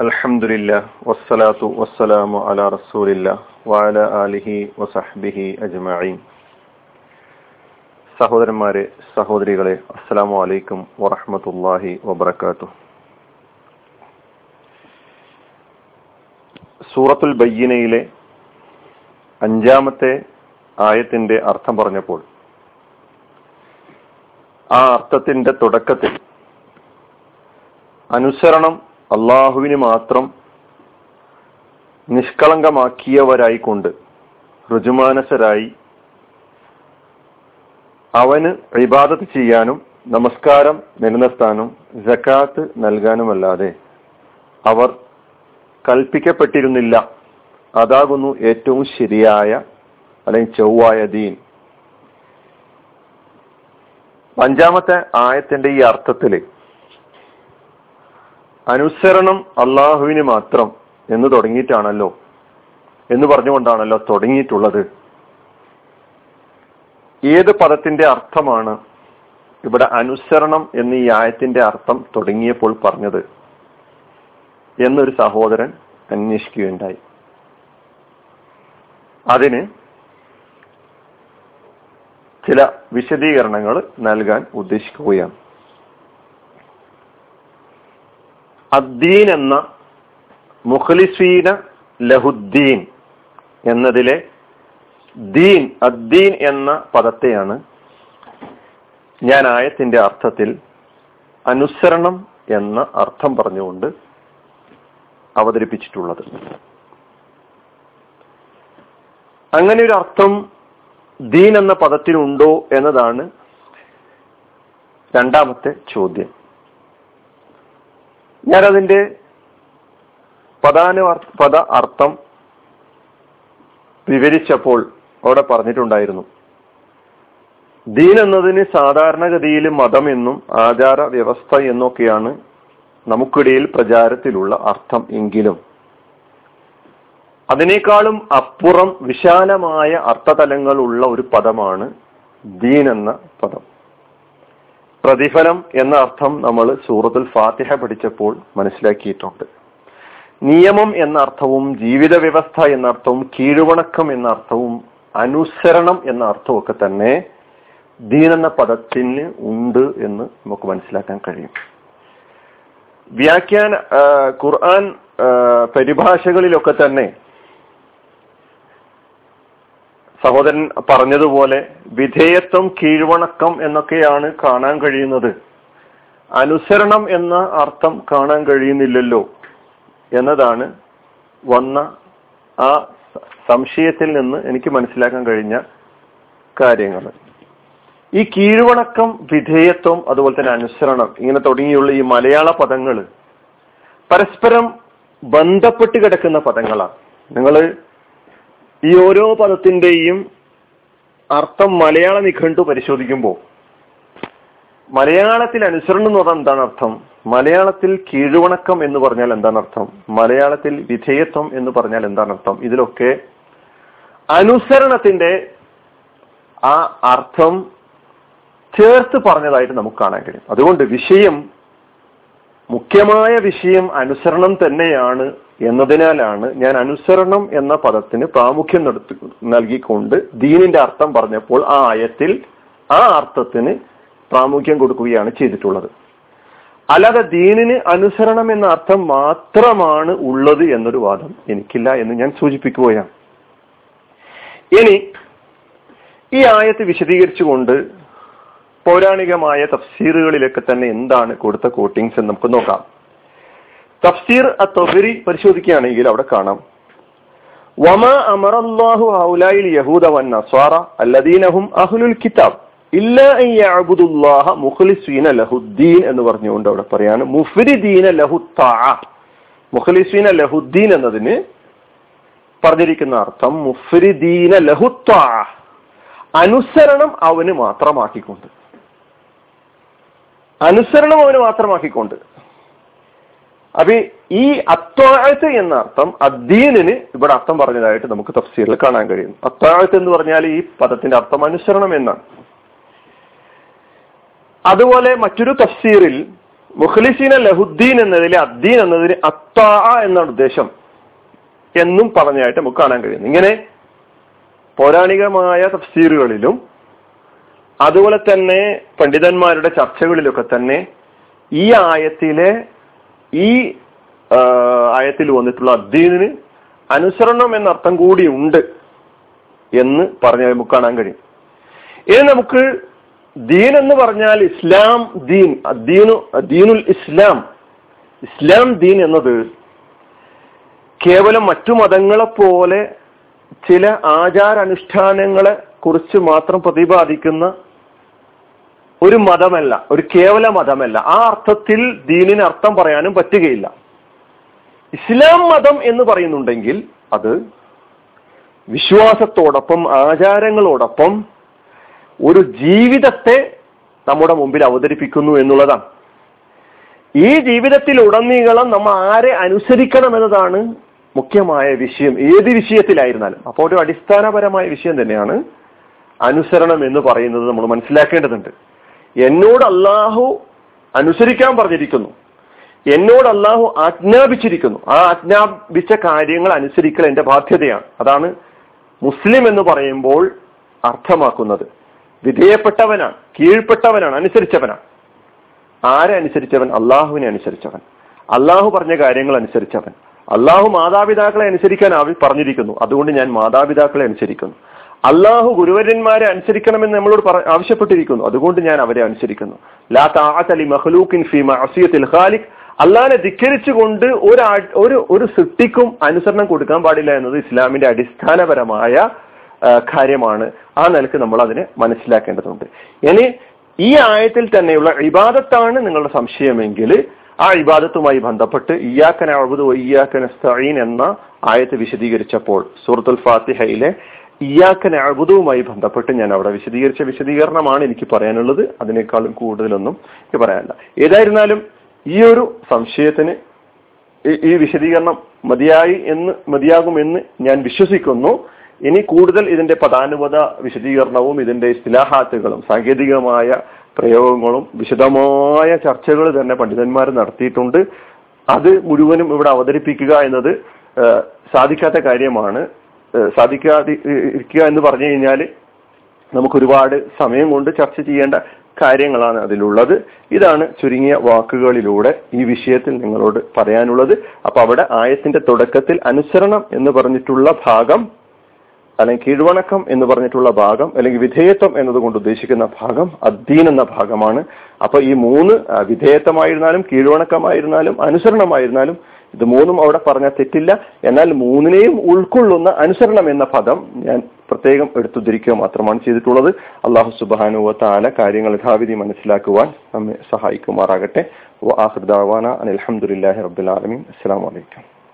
അൽഹംദുലില്ലാ വസ്സലാത്തു വസ്സലാമു അലാ റസൂലില്ലാ വഅല ആലിഹി വസഹ്ബിഹി അജ്മഈൻ. സഹോദരന്മാരെ സഹോദരികളെ അസ്സലാമു അലൈക്കും വറഹ്മത്തുള്ളാഹി വബറകാതുഹു സൂറത്തുൽ ബയ്യനയിലെ അഞ്ചാമത്തെ ആയത്തിന്റെ അർത്ഥം പറഞ്ഞപ്പോൾ ആ അർത്ഥത്തിന്റെ തുടക്കത്തിൽ അനുസരണം അള്ളാഹുവിന് മാത്രം നിഷ്കളങ്കമാക്കിയവരായിക്കൊണ്ട് ഋജുമാനസരായി അവന് ഇബാദത്ത് ചെയ്യാനും നമസ്കാരം നിലനിർത്താനും ജക്കാത്ത് നൽകാനുമല്ലാതെ അവർ കൽപ്പിക്കപ്പെട്ടിരുന്നില്ല. അതാകുന്നു ഏറ്റവും ശരിയായ അല്ലെങ്കിൽ ചൊവ്വായ ദീൻ. അഞ്ചാമത്തെ ആയത്തിന്റെ ഈ അർത്ഥത്തിൽ അനുസരണം അള്ളാഹുവിന് മാത്രം എന്ന് തുടങ്ങിയിട്ടാണല്ലോ എന്ന് പറഞ്ഞുകൊണ്ടാണല്ലോ തുടങ്ങിയിട്ടുള്ളത്. ഏത് പദത്തിന്റെ അർത്ഥമാണ് ഇവിടെ അനുസരണം എന്ന് ഈ ആയത്തിന്റെ അർത്ഥം തുടങ്ങിയപ്പോൾ പറഞ്ഞത്? എന്നൊരു സഹോദരൻ അന്വേഷിക്കുകയുണ്ടായി. അതിന് ചില വിശദീകരണങ്ങൾ നൽകാൻ ഉദ്ദേശിക്കുകയാണ്. അദ്ദീൻ എന്ന മുഖ്ലിസീന ലഹുദ്ദീൻ എന്നതിലെ ദീൻ അദ്ദീൻ എന്ന പദത്തെയാണ് ഞാൻ ആയത്തിന്റെ അർത്ഥത്തിൽ അനുസരണം എന്ന അർത്ഥം പറഞ്ഞുകൊണ്ട് അവതരിപ്പിച്ചിട്ടുള്ളത്. അങ്ങനെ ഒരു അർത്ഥം ദീൻ എന്ന പദത്തിനുണ്ടോ എന്നതാണ് രണ്ടാമത്തെ ചോദ്യം. ഞാനതിന്റെ പദാനു പദ അർത്ഥം വിവരിച്ചപ്പോൾ അവിടെ പറഞ്ഞിട്ടുണ്ടായിരുന്നു. ദീൻ എന്നതിന് സാധാരണഗതിയിൽ മതം എന്നും ആചാര വ്യവസ്ഥ എന്നൊക്കെയാണ് നമുക്കിടയിൽ പ്രചാരത്തിലുള്ള അർത്ഥം എങ്കിലും. അതിനേക്കാളും അപ്പുറം വിശാലമായ അർത്ഥതലങ്ങളുള്ള ഒരു പദമാണ് ദീൻ എന്ന പദം. പ്രതിഫലം എന്ന അർത്ഥം നമ്മൾ സൂറത്തുൽ ഫാത്തിഹ പഠിച്ചപ്പോൾ മനസ്സിലാക്കിയിട്ടുണ്ട്. നിയമം എന്ന അർത്ഥവും ജീവിത വ്യവസ്ഥ എന്ന അർത്ഥവും കീഴ്വണക്കം എന്ന അർത്ഥവും അനുസരണം എന്ന അർത്ഥവും ഒക്കെ തന്നെ ദീൻ എന്ന പദത്തിന് ഉണ്ട് എന്ന് നമുക്ക് മനസ്സിലാക്കാൻ കഴിയും. വ്യാഖ്യാന ഖുർആൻ പരിഭാഷകളിലൊക്കെ തന്നെ സഹോദരൻ പറഞ്ഞതുപോലെ വിധേയത്വം കീഴ്വണക്കം എന്നൊക്കെയാണ് കാണാൻ കഴിയുന്നത്. അനുസരണം എന്ന അർത്ഥം കാണാൻ കഴിയുന്നില്ലല്ലോ എന്നതാണ് വന്ന ആ സംശയത്തിൽ നിന്ന് എനിക്ക് മനസ്സിലാക്കാൻ കഴിഞ്ഞ കാര്യങ്ങൾ. ഈ കീഴ്വണക്കം വിധേയത്വം അതുപോലെ തന്നെ അനുസരണം ഇങ്ങനെ തുടങ്ങിയുള്ള ഈ മലയാള പദങ്ങൾ പരസ്പരം ബന്ധപ്പെട്ട് കിടക്കുന്ന പദങ്ങളാണ് നിങ്ങൾ ഈ ഓരോ പദത്തിന്റെയും അർത്ഥം മലയാള നിഘണ്ടു പരിശോധിക്കുമ്പോൾ മലയാളത്തിൽ അനുസരണം എന്ന് പറഞ്ഞാൽ എന്താണ് അർത്ഥം? മലയാളത്തിൽ കീഴ്വണക്കം എന്ന് പറഞ്ഞാൽ എന്താണ് അർത്ഥം? മലയാളത്തിൽ വിധേയത്വം എന്ന് പറഞ്ഞാൽ എന്താണ് അർത്ഥം? ഇതിലൊക്കെ അനുസരണത്തിന്റെ ആ അർത്ഥം ചേർത്ത് പറഞ്ഞതായിട്ട് നമുക്ക് കാണാൻ കഴിയും. അതുകൊണ്ട് വിഷയം മുഖ്യമായ വിഷയം അനുസരണം തന്നെയാണ് എന്നതിനാലാണ് ഞാൻ അനുസരണം എന്ന പദത്തിന് പ്രാമുഖ്യം നടത്തി നൽകിക്കൊണ്ട് ദീനിന്റെ അർത്ഥം പറഞ്ഞപ്പോൾ ആ ആയത്തിൽ ആ അർത്ഥത്തിന് പ്രാമുഖ്യം കൊടുക്കുകയാണ് ചെയ്തിട്ടുള്ളത്. അല്ലാതെ ദീനിന് അനുസരണം എന്ന അർത്ഥം മാത്രമാണ് ഉള്ളത് എന്നൊരു വാദം എനിക്കില്ല എന്ന് ഞാൻ സൂചിപ്പിക്കുകയാണ്. ഇനി ഈ ആയത്ത് വിശദീകരിച്ചുകൊണ്ട് പൗരാണികമായ തഫ്സീറുകളിലൊക്കെ തന്നെ എന്താണ് കൊടുത്ത കോട്ടിങ്സ് എന്ന് നമുക്ക് നോക്കാം. തഫ്സീർ അത്തൊബരി പരിശോധിക്കുകയാണെങ്കിൽ അവിടെ കാണാം. അമറല്ലാഹു യഹൂദ വൻ അഹ്ലുൽ കിതാബ് ലഹുദ്ദീൻ എന്ന് പറഞ്ഞുകൊണ്ട് അവിടെ പറയാണ്. മുഫ്രിദീന ലഹുദ്ദീൻ എന്നതിന് പറഞ്ഞിരിക്കുന്ന അർത്ഥം മുഫ്രിദീന അനുസരണം അവന് മാത്രമാക്കിക്കൊണ്ട്. അനുസരണം അവന് മാത്രമാക്കിക്കൊണ്ട്. അപ്പൊ ഈ അത്വാഴത്ത് എന്ന അർത്ഥം അദ്ദീനിന് ഇവിടെ അർത്ഥം പറഞ്ഞതായിട്ട് നമുക്ക് തഫ്സീറിൽ കാണാൻ കഴിയും. അത്വാഴത്ത് എന്ന് പറഞ്ഞാൽ ഈ പദത്തിന്റെ അർത്ഥം അനുസരണം എന്നാണ്. അതുപോലെ മറ്റൊരു തഫ്സീറിൽ മുഖ്ലിസീന ലഹുദ്ദീൻ എന്നതിലെ അദ്ദീൻ എന്നതിന് അത്താ എന്നാണ് ഉദ്ദേശം എന്നും പറഞ്ഞായിട്ട് നമുക്ക് കാണാൻ കഴിയുന്നു ഇങ്ങനെ പൗരാണികമായ തഫ്സീറുകളിലും അതുപോലെ തന്നെ പണ്ഡിതന്മാരുടെ ചർച്ചകളിലൊക്കെ തന്നെ ഈ ആയത്തിലെ ഈ ആയത്തിൽ വന്നിട്ടുള്ള അദ്ദീനിന് അനുസരണം എന്ന അർത്ഥം കൂടി ഉണ്ട് എന്ന് പറഞ്ഞ നമുക്ക് കാണാൻ കഴിയും. ഇനി നമുക്ക് ദീൻ എന്ന് പറഞ്ഞാൽ ഇസ്ലാം ദീൻ ദീനു ദീനുൽ ഇസ്ലാം. ഇസ്ലാം ദീൻ എന്നത് കേവലം മറ്റു മതങ്ങളെ പോലെ ചില ആചാരാനുഷ്ഠാനങ്ങളെ കുറിച്ച് മാത്രം പ്രതിപാദിക്കുന്ന ഒരു മതമല്ല ഒരു കേവല മതമല്ല. ആ അർത്ഥത്തിൽ ദീനിന് അർത്ഥം പറയാനും പറ്റുകയില്ല. ഇസ്ലാം മതം എന്ന് പറയുന്നുണ്ടെങ്കിൽ അത് വിശ്വാസത്തോടൊപ്പം ആചാരങ്ങളോടൊപ്പം ഒരു ജീവിതത്തെ നമ്മുടെ മുമ്പിൽ അവതരിപ്പിക്കുന്നു എന്നുള്ളതാണ്. ഈ ജീവിതത്തിൽ ഉടനീളം നമ്മൾ ആരെ അനുസരിക്കണം എന്നതാണ് മുഖ്യമായ വിഷയം. ഏത് വിഷയത്തിലായിരുന്നാലും. അപ്പോൾ ഒരു അടിസ്ഥാനപരമായ വിഷയം തന്നെയാണ് അനുസരണം എന്ന് പറയുന്നത് നമ്മൾ മനസ്സിലാക്കേണ്ടതുണ്ട്. എന്നോട് അള്ളാഹു അനുസരിക്കാൻ പറഞ്ഞിരിക്കുന്നു. എന്നോട് അള്ളാഹു ആജ്ഞാപിച്ചിരിക്കുന്നു. ആ ആജ്ഞാപിച്ച കാര്യങ്ങൾ അനുസരിക്കൽ എന്റെ ബാധ്യതയാണ്. അതാണ് മുസ്ലിം എന്ന് പറയുമ്പോൾ അർത്ഥമാക്കുന്നത്. വിധേയപ്പെട്ടവനാണ് കീഴ്പ്പെട്ടവനാണ് അനുസരിച്ചവനാണ്. ആരെ അനുസരിച്ചവൻ? അള്ളാഹുവിനെ അനുസരിച്ചവൻ. അള്ളാഹു പറഞ്ഞ കാര്യങ്ങൾ അനുസരിച്ചവൻ. അള്ളാഹു മാതാപിതാക്കളെ അനുസരിക്കാൻ പറഞ്ഞിരിക്കുന്നു. അതുകൊണ്ട് ഞാൻ മാതാപിതാക്കളെ അനുസരിക്കുന്നു. അള്ളാഹു ഗുരുവരന്മാരെ അനുസരിക്കണമെന്ന് നമ്മളോട് ആവശ്യപ്പെട്ടിരിക്കുന്നു. അതുകൊണ്ട് ഞാൻ അവരെ അനുസരിക്കുന്നു. ലാ ഫീ മഅസിയത്തിൽ ഖാലിഖ്. അള്ളാഹിനെ ധിക്കരിച്ചുകൊണ്ട് ഒരു ഒരു ഒരു സൃഷ്ടിക്കും അനുസരണം കൊടുക്കാൻ പാടില്ല എന്നത് ഇസ്ലാമിന്റെ അടിസ്ഥാനപരമായ കാര്യമാണ്. ആ നിലയ്ക്ക് നമ്മൾ അതിനെ മനസ്സിലാക്കേണ്ടതുണ്ട്. ഇനി ഈ ആയത്തിൽ തന്നെയുള്ള ഇബാദത്താണ് നിങ്ങളുടെ സംശയമെങ്കിൽ ആ ഇബാദത്തുമായി ബന്ധപ്പെട്ട് ഇയാക്കൻ അഴുതു ഇയാക്കൻ എന്ന ആയത്ത് വിശദീകരിച്ചപ്പോൾ സൂറത്തുൽ ഫാത്തിഹയിലെ ഇയാക്കൻ അഴുതവുമായി ബന്ധപ്പെട്ട് ഞാൻ അവിടെ വിശദീകരിച്ച വിശദീകരണമാണ് എനിക്ക് പറയാനുള്ളത്. അതിനേക്കാളും കൂടുതലൊന്നും എനിക്ക് പറയാനില്ല. ഏതായിരുന്നാലും ഈ ഒരു സംശയത്തിന് ഈ വിശദീകരണം മതിയായി എന്ന് മതിയാകുമെന്ന് ഞാൻ വിശ്വസിക്കുന്നു. ഇനി കൂടുതൽ ഇതിന്റെ പദാനുപത വിശദീകരണവും ഇതിന്റെ ഇസ്തിലാഹാത്തുകളും സാങ്കേതികമായ പ്രയോഗങ്ങളും വിശദമായ ചർച്ചകൾ തന്നെ പണ്ഡിതന്മാർ നടത്തിയിട്ടുണ്ട്. അത് മുഴുവനും ഇവിടെ അവതരിപ്പിക്കുക എന്നത് സാധിക്കാത്ത കാര്യമാണ്. സാധിക്കാതെ ഇരിക്കുക എന്ന് പറഞ്ഞു കഴിഞ്ഞാൽ നമുക്ക് ഒരുപാട് സമയം കൊണ്ട് ചർച്ച ചെയ്യേണ്ട കാര്യങ്ങളാണ് അതിലുള്ളത്. ഇതാണ് ചുരുങ്ങിയ വാക്കുകളിലൂടെ ഈ വിഷയത്തിൽ നിങ്ങളോട് പറയാനുള്ളത്. അപ്പൊ അവിടെ ആയത്തിന്റെ തുടക്കത്തിൽ അനുസരണം എന്ന് പറഞ്ഞിട്ടുള്ള ഭാഗം അല്ലെങ്കിൽ കീഴ്വണക്കം എന്ന് പറഞ്ഞിട്ടുള്ള ഭാഗം അല്ലെങ്കിൽ വിധേയത്വം എന്നതുകൊണ്ട് ഉദ്ദേശിക്കുന്ന ഭാഗം അദ്ദീൻ എന്ന ഭാഗമാണ്. അപ്പൊ ഈ മൂന്ന് വിധേയത്വമായിരുന്നാലും കീഴ്വണക്കമായിരുന്നാലും അനുസരണമായിരുന്നാലും ഇത് മൂന്നും അവിടെ പറഞ്ഞാൽ തെറ്റില്ല. എന്നാൽ മൂന്നിനെയും ഉൾക്കൊള്ളുന്ന അനുസരണം എന്ന പദം ഞാൻ പ്രത്യേകം എടുത്തുദ്ധരിക്കുക മാത്രമാണ് ചെയ്തിട്ടുള്ളത്. അള്ളാഹു സുബാനുവ താല കാര്യങ്ങൾ യഥാവിധി മനസ്സിലാക്കുവാൻ നമ്മെ സഹായിക്കുമാറാകട്ടെ. അലഹമുല്ലാഹി റബുലാലമീൻ അസ്സാം വലൈക്കും